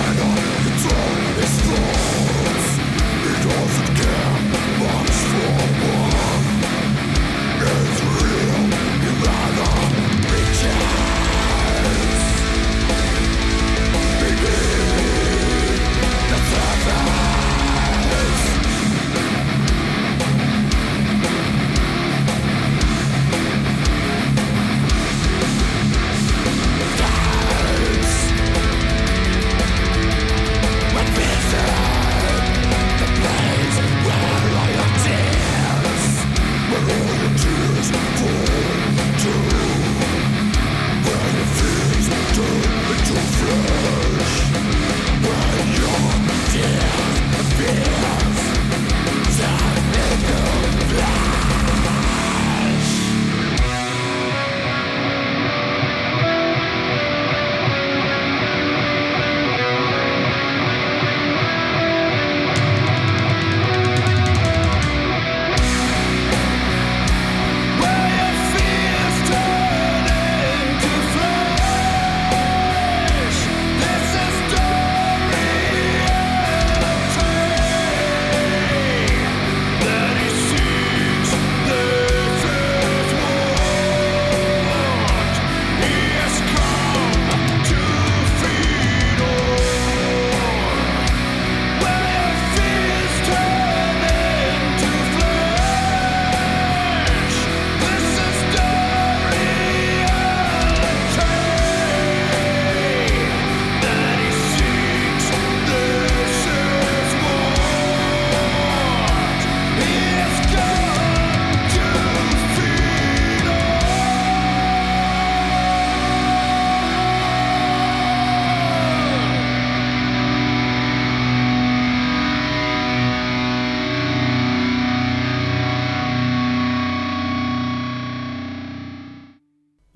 Chicago.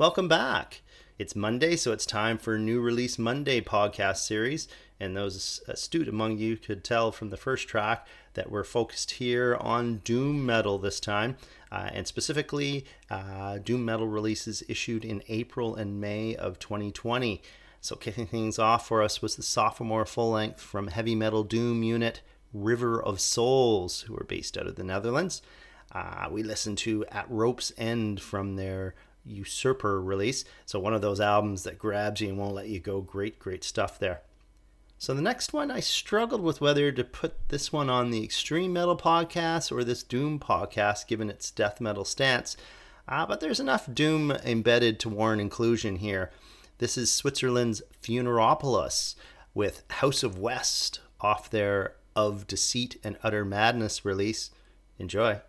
Welcome back. It's Monday, so it's time for New Release Monday podcast series. And those astute among you could tell from the first track that we're focused here on Doom Metal this time, uh, and specifically uh, Doom Metal releases issued in April and May of 2020. So, kicking things off for us was the sophomore full length from heavy metal doom unit River of Souls, who are based out of the Netherlands. Uh, we listened to At Rope's End from their Usurper release. So, one of those albums that grabs you and won't let you go. Great, great stuff there. So, the next one, I struggled with whether to put this one on the Extreme Metal podcast or this Doom podcast, given its death metal stance. Uh, but there's enough Doom embedded to warrant inclusion here. This is Switzerland's Funeralopolis with House of West off their Of Deceit and Utter Madness release. Enjoy.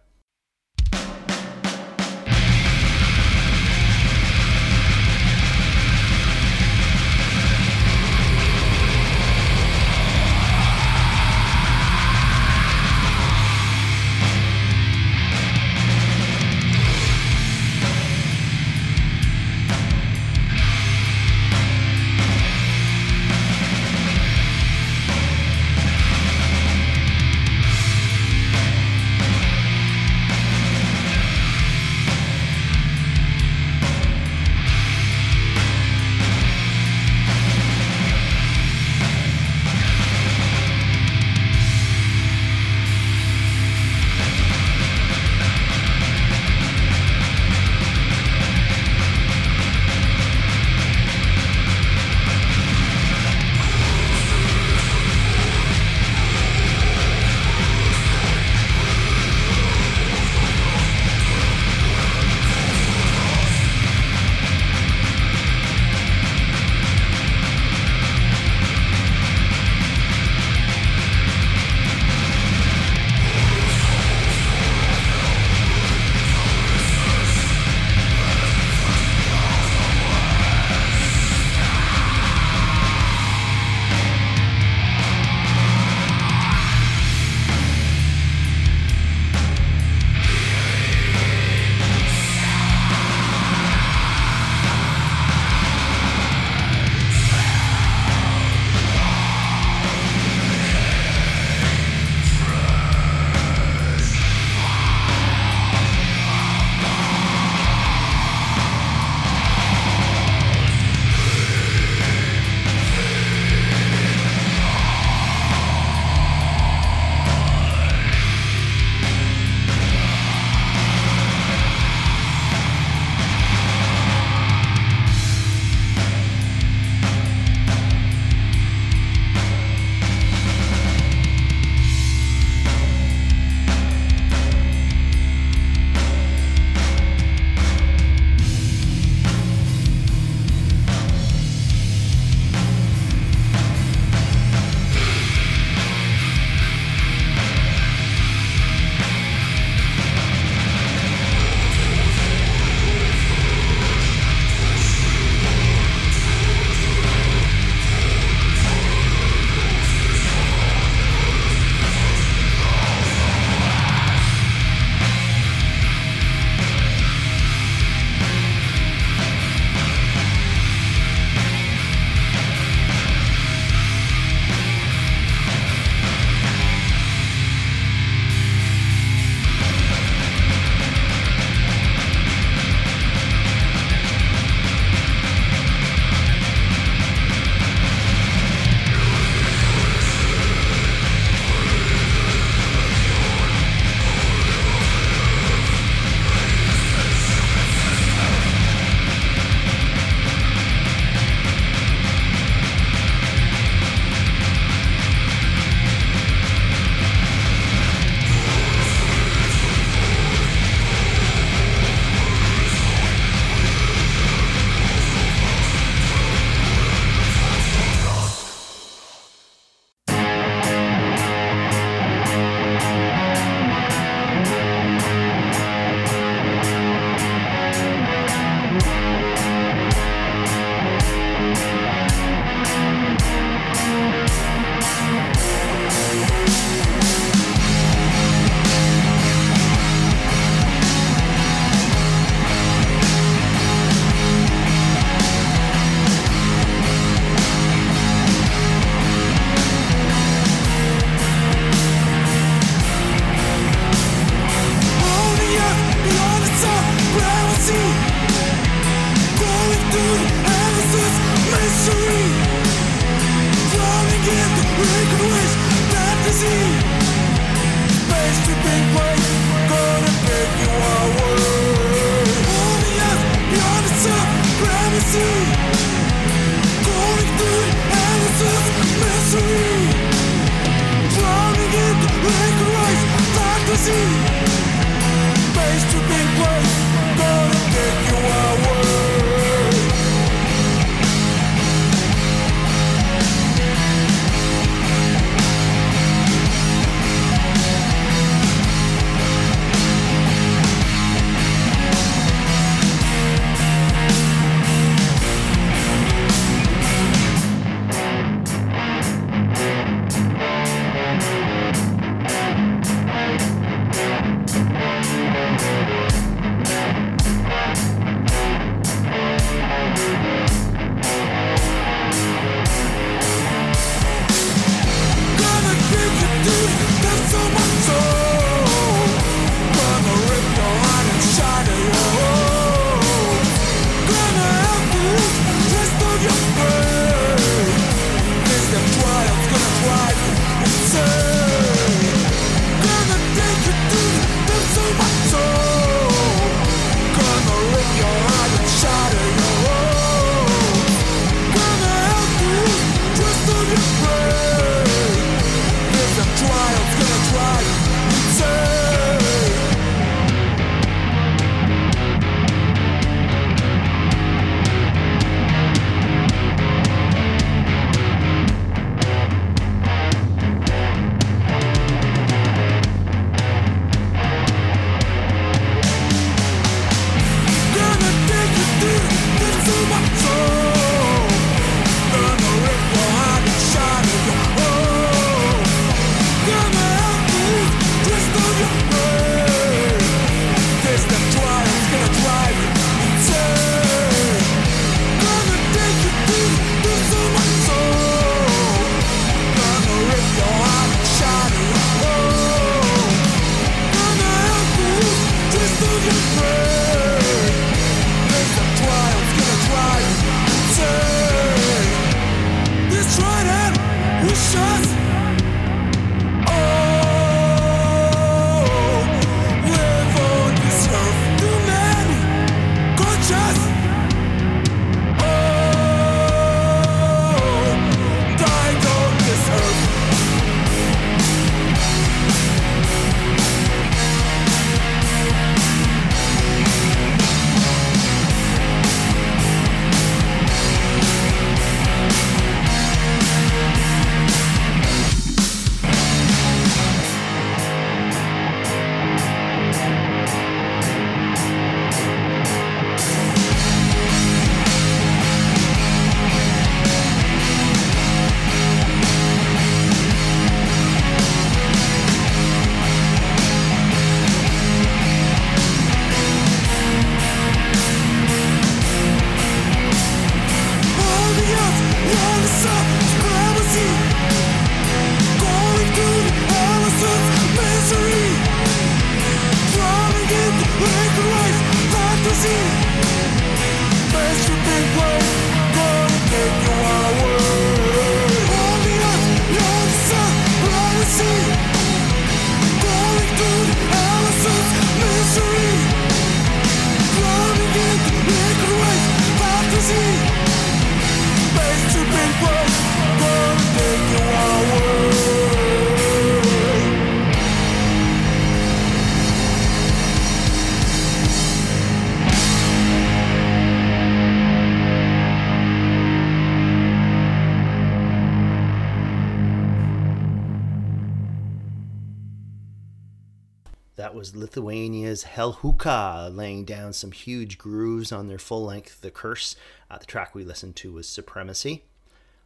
Lithuania's Hellhookah, laying down some huge grooves on their full length The Curse. Uh, the track we listened to was Supremacy.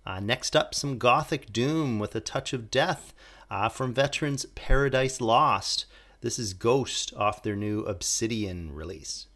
Uh, next up, some Gothic Doom with a touch of death uh, from veterans Paradise Lost. This is Ghost off their new Obsidian release.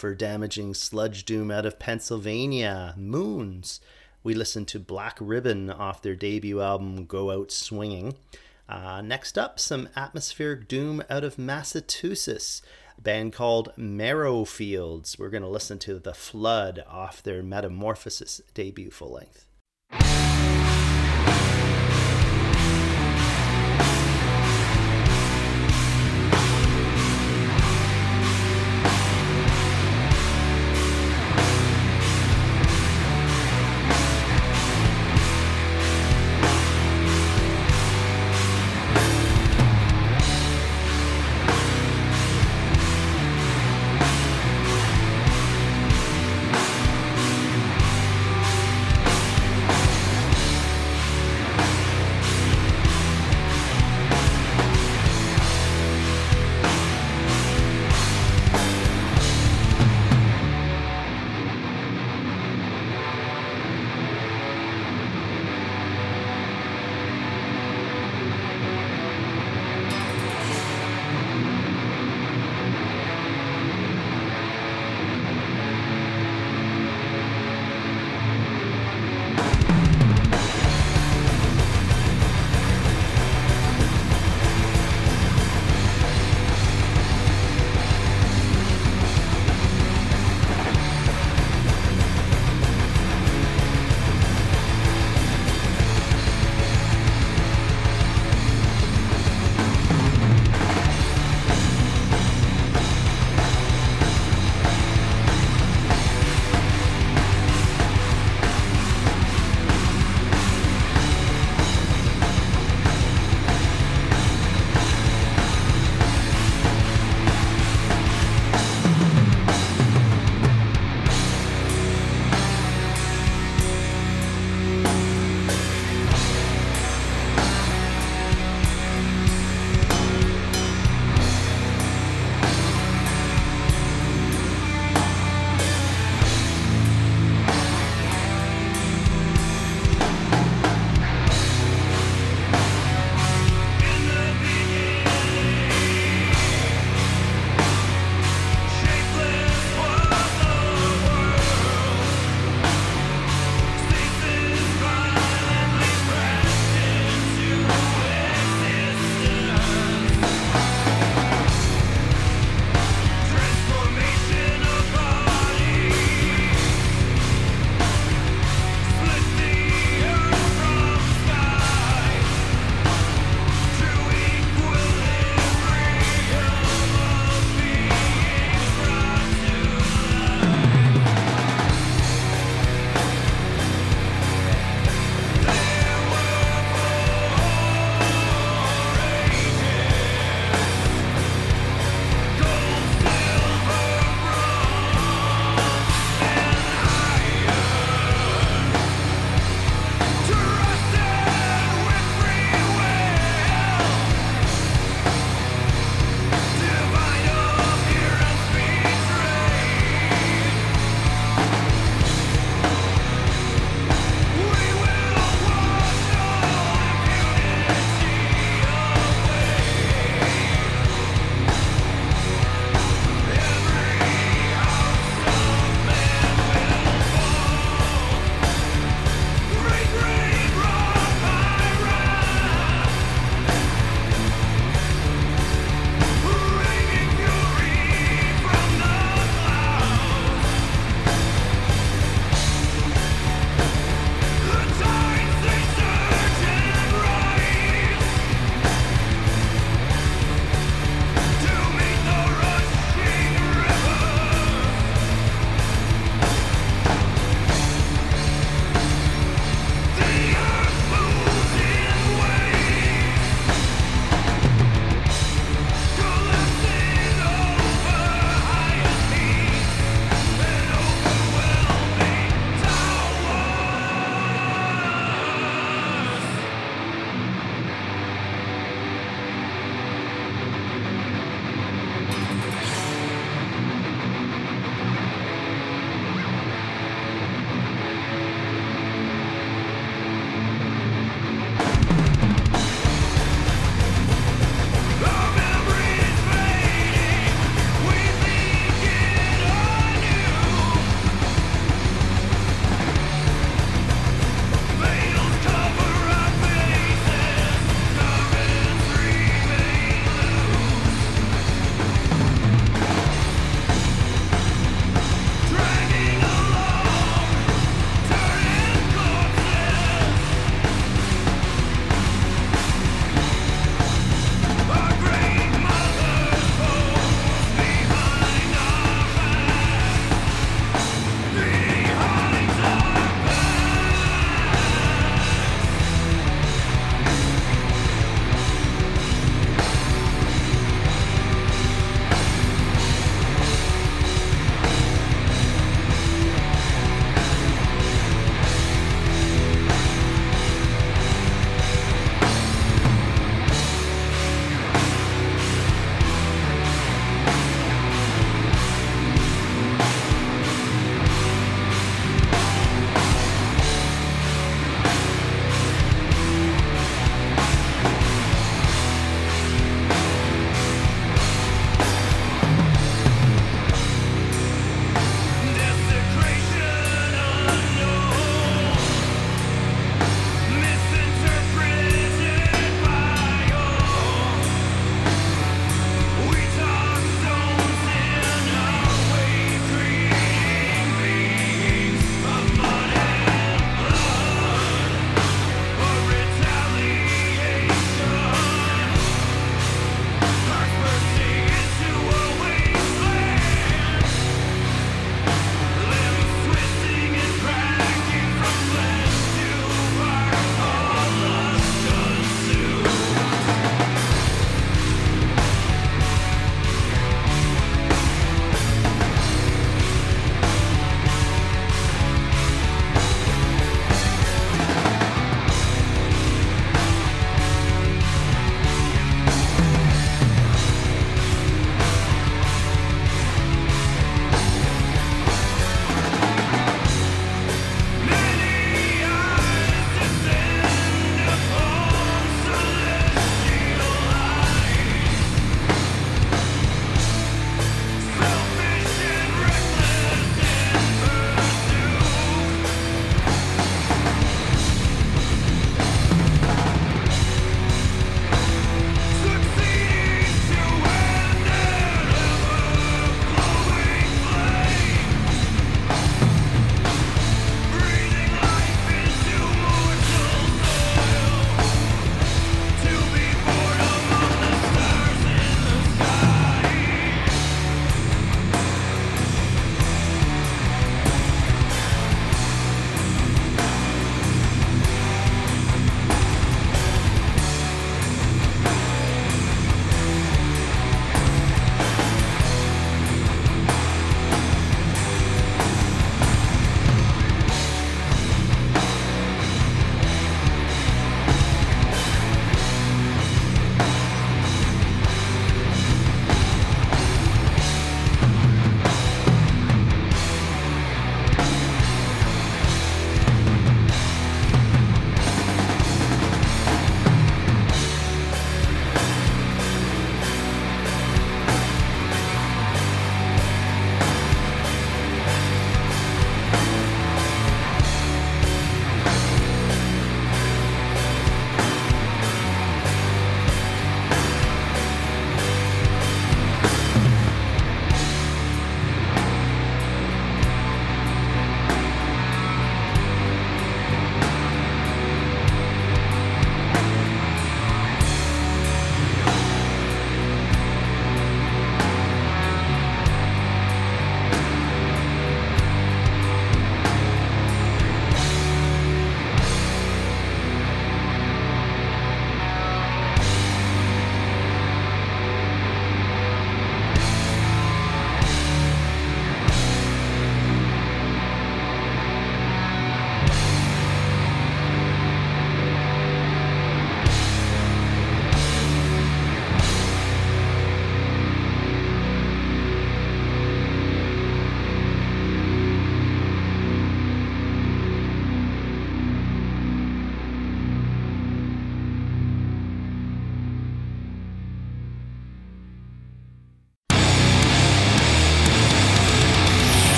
Woofer damaging sludge doom out of Pennsylvania, Moons. We listened to Black Ribbon off their debut album Go Out Swinging. Uh, next up, some atmospheric doom out of Massachusetts, band called Marrowfields. We're going to listen to The Flood off their Metamorphosis debut full length.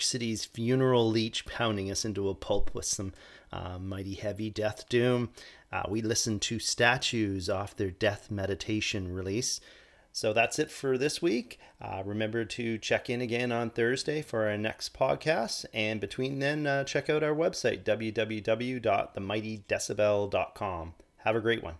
City's Funeral Leech pounding us into a pulp with some uh, mighty heavy death doom. Uh, we listened to Statues off their Death Meditation release. So that's it for this week. Uh, remember to check in again on Thursday for our next podcast. And between then, uh, check out our website, www.themightydecibel.com. Have a great one.